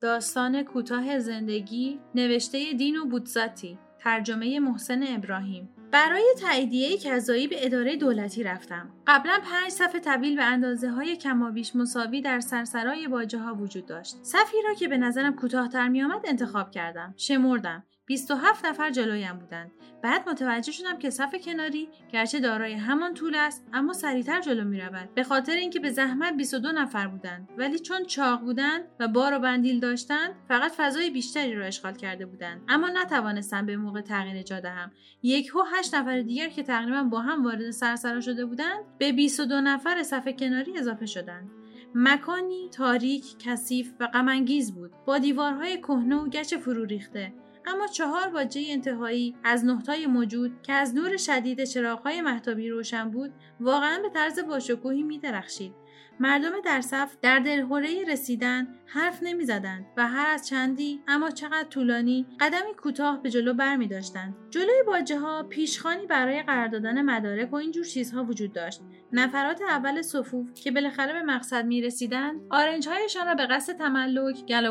داستان کوتاه زندگی نوشته دین و بودزاتی ترجمه محسن ابراهیم برای تاییدیه کذایی به اداره دولتی رفتم. قبلا پنج صفحه طویل به اندازه های کمابیش مساوی در سرسرای باجه ها وجود داشت. صفی را که به نظرم کوتاهتر میآمد انتخاب کردم. شمردم. 27 نفر جلویم بودند. بعد متوجه شدم که صف کناری گرچه دارای همان طول است اما سریعتر جلو می رود. به خاطر اینکه به زحمت 22 نفر بودند ولی چون چاق بودند و بار و بندیل داشتند فقط فضای بیشتری را اشغال کرده بودند اما نتوانستم به موقع تغییر جا دهم. و هشت نفر دیگر که تقریبا با هم وارد سرسرا شده بودند به 22 نفر صف کناری اضافه شدند. مکانی تاریک، کثیف و غمانگیز بود. با دیوارهای کهنه و گچ فرو ریخته. اما چهار باجه انتهایی از نقطای موجود که از نور شدید چراغهای محتابی روشن بود واقعا به طرز باشکوهی می درخشید. مردم در صف در دلهوره رسیدن حرف نمی زدند و هر از چندی اما چقدر طولانی قدمی کوتاه به جلو بر می داشتند. جلوی باجه ها پیشخانی برای قرار دادن مدارک و اینجور چیزها وجود داشت. نفرات اول صفوف که بالاخره به مقصد می رسیدند آرنج هایشان را به قصد تملک گل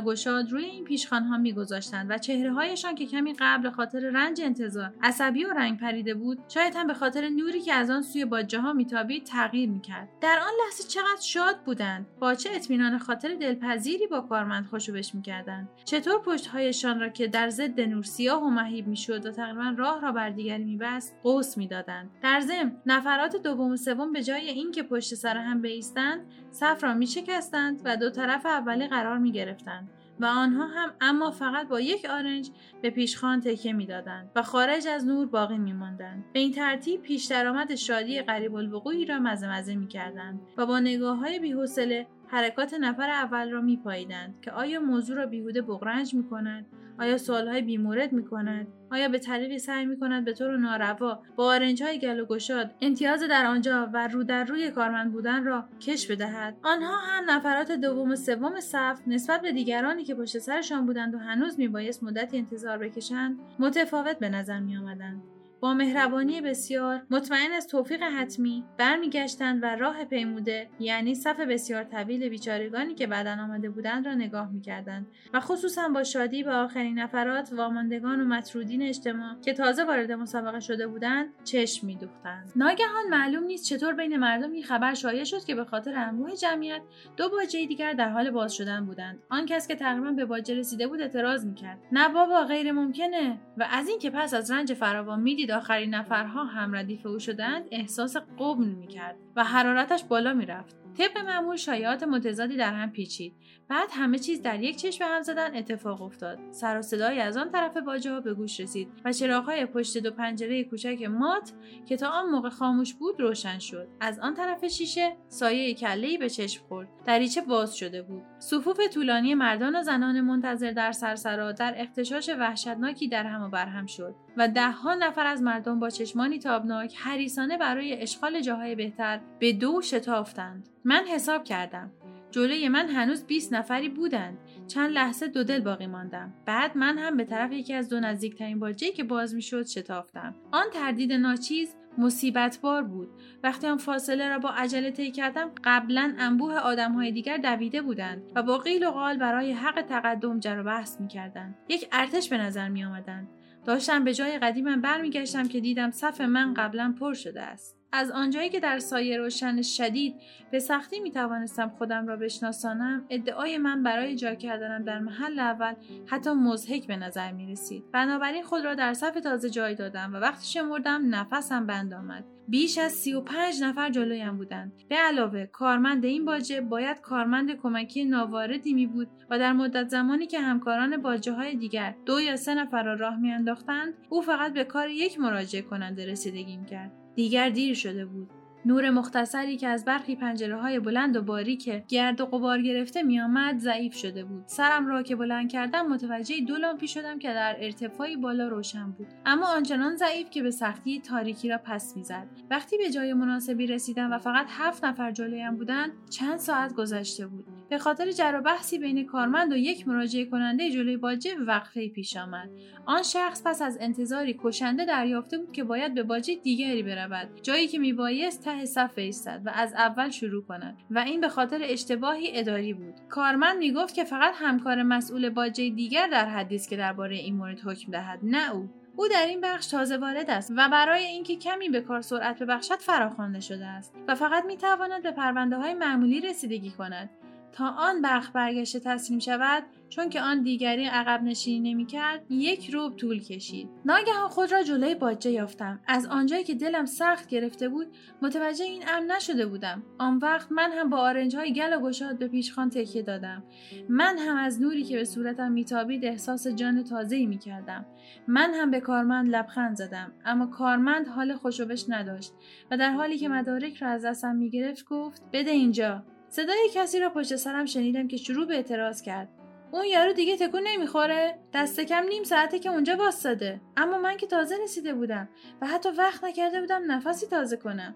روی این پیشخان ها می گذاشتند و چهره هایشان که کمی قبل خاطر رنج انتظار عصبی و رنگ پریده بود شاید هم به خاطر نوری که از آن سوی باجه ها میتابید تغییر می‌کرد در آن لحظه چقدر شاد بودند. با چه اطمینان خاطر دلپذیری با کارمند خوشوبش می‌کردند. چطور پشتهایشان را که در ضد نور سیاه و مهیب می‌شد و تقریبا راه را بر دیگری میبست قوس می‌دادند. در ضمن نفرات دوم و سوم به جای اینکه پشت سر هم بایستند صف را میشکستند و دو طرف اولی قرار می‌گرفتند. و آنها هم اما فقط با یک آرنج به پیشخان تکه می‌دادند و خارج از نور باقی میماندند. به این ترتیب پیش درآمد شادی قریب الوقوعی را مزه مزه می‌کردند و با نگاه های بیحوصله حرکات نفر اول را میپاییدند که آیا موضوع را بیهوده بغرنج می‌کند آیا سوالهای بیمورد می کند؟ آیا به طریقی سعی می کند به طور ناروا با آرنج های گل و گشاد امتیاز در آنجا و رو در روی کارمند بودن را کش بدهد آنها هم نفرات دوم و سوم صف نسبت به دیگرانی که پشت سرشان بودند و هنوز میبایست مدتی انتظار بکشند متفاوت به نظر می آمدند. با مهربانی بسیار مطمئن از توفیق حتمی برمیگشتند و راه پیموده یعنی صف بسیار طویل بیچارگانی که بعدا آمده بودند را نگاه می‌کردند و خصوصا با شادی به آخرین نفرات واماندگان و مطرودین اجتماع که تازه وارد مسابقه شده بودند چشم میدوختند. ناگهان معلوم نیست چطور بین مردم این خبر شایع شد که به خاطر انبوه جمعیت دو باجه دیگر در حال باز شدن بودند. آن کس که تقریبا به باجه رسیده بود اعتراض می‌کرد. نه بابا غیر ممکنه و از اینکه پس از رنج فراوان می‌دید دید آخرین نفرها هم ردیف او شدند احساس قبل می‌کرد و حرارتش بالا می‌رفت. طبق معمول شایعات متضادی در هم پیچید. بعد همه چیز در یک چشم هم زدن اتفاق افتاد. سر و صدایی از آن طرف باجه ها به گوش رسید و چراغهای پشت دو پنجره کوچک مات که تا آن موقع خاموش بود روشن شد. از آن طرف شیشه سایه کلهای به چشم خورد. دریچه باز شده بود. صفوف طولانی مردان و زنان منتظر در سرسرا در اختشاش وحشتناکی در هم و برهم شد و دهها نفر از مردم با چشمانی تابناک حریسانه برای اشغال جاهای بهتر به دو شتافتند. من حساب کردم. جلوی من هنوز 20 نفری بودند. چند لحظه دو دل باقی ماندم. بعد من هم به طرف یکی از دو نزدیکترین باجه که باز می‌شد شتافتم. آن تردید ناچیز مصیبت بار بود. وقتی آن فاصله را با عجله طی کردم قبلا انبوه آدمهای دیگر دویده بودند و با قیل و قال برای حق تقدم جر و بحث می‌کردند. یک ارتش به نظر می آمدند داشتم به جای قدیمم برمیگشتم که دیدم صف من قبلا پر شده است. از آنجایی که در سایه روشن شدید به سختی می توانستم خودم را بشناسانم ادعای من برای جا کردنم در محل اول حتی مزهک به نظر می رسید بنابراین خود را در صف تازه جای دادم و وقتی شمردم نفسم بند آمد. بیش از سی و پنج نفر جلویم بودند. به علاوه کارمند این باجه باید کارمند کمکی ناواردی می بود و در مدت زمانی که همکاران باجه های دیگر دو یا سه نفر را راه میانداختند او فقط به کار یک مراجعه کننده رسیدگی کرد دیگر دیر شده بود. نور مختصری که از برخی پنجره های بلند و باریک گرد و غبار گرفته میآمد ضعیف شده بود. سرم را که بلند کردم متوجه دو لامپی شدم که در ارتفاعی بالا روشن بود. اما آنچنان ضعیف که به سختی تاریکی را پس می‌زد. وقتی به جای مناسبی رسیدم و فقط هفت نفر جلویم بودند چند ساعت گذشته بود. به خاطر جر و بحثی بین کارمند و یک مراجعه کننده جلوی باجه وقفه پیش آمد. آن شخص پس از انتظاری کشنده دریافته بود که باید به باجه دیگری برود جایی که میبایست ته صف ایستد و از اول شروع کند و این به خاطر اشتباهی اداری بود. کارمند می‌گفت که فقط همکار مسئول باجه دیگر در حدی است که درباره این مورد حکم دهد نه او. او در این بخش تازه وارد است و برای اینکه کمی به کار سرعت ببخشد فراخوانده شده است و فقط می تواند به پرونده های معمولی رسیدگی کند. تا آن بخش برگشته تسلیم شود چون که آن دیگری عقب نشینی نمی‌کرد یک روب طول کشید. ناگهان خود را جلوی باجه یافتم. از آنجایی که دلم سخت گرفته بود متوجه این امر نشده بودم. آن وقت من هم با آرنج های گل و گشاد به پیشخان تکیه دادم. من هم از نوری که به صورتم میتابید احساس جان تازه‌ای می‌کردم. من هم به کارمند لبخند زدم. اما کارمند حال خوشوبش نداشت و در حالی که مدارک را از دستم می‌گرفت گفت بده اینجا. صدای کسی را پشت سرم شنیدم که شروع به اعتراض کرد. اون یارو دیگه تکون نمی‌خوره؟ دست کم نیم ساعته که اونجا باستاده اما من که تازه رسیده بودم و حتی وقت نکرده بودم نفسی تازه کنم.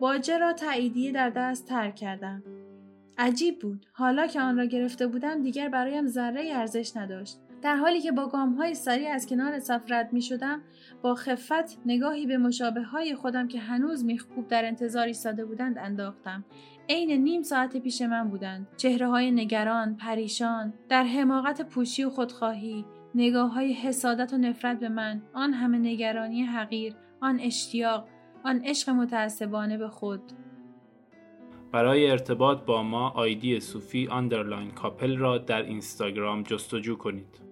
باجه را تاییدیه در دست ترک کردم. عجیب بود. حالا که آن را گرفته بودم دیگر برایم ذره ارزش نداشت. در حالی که با گام های سریع از کنار صف می شدم با خفت نگاهی به مشابه های خودم که هنوز میخکوب در انتظار ایستاده بودند انداختم. عین نیم ساعت پیش من بودند. چهره های نگران پریشان در حماقت پوشی و خودخواهی نگاه های حسادت و نفرت به من آن همه نگرانی حقیر آن اشتیاق آن عشق متعصبانه به خود. برای ارتباط با ما آیدی صوفی underline کاپل را در اینستاگرام جستجو کنید.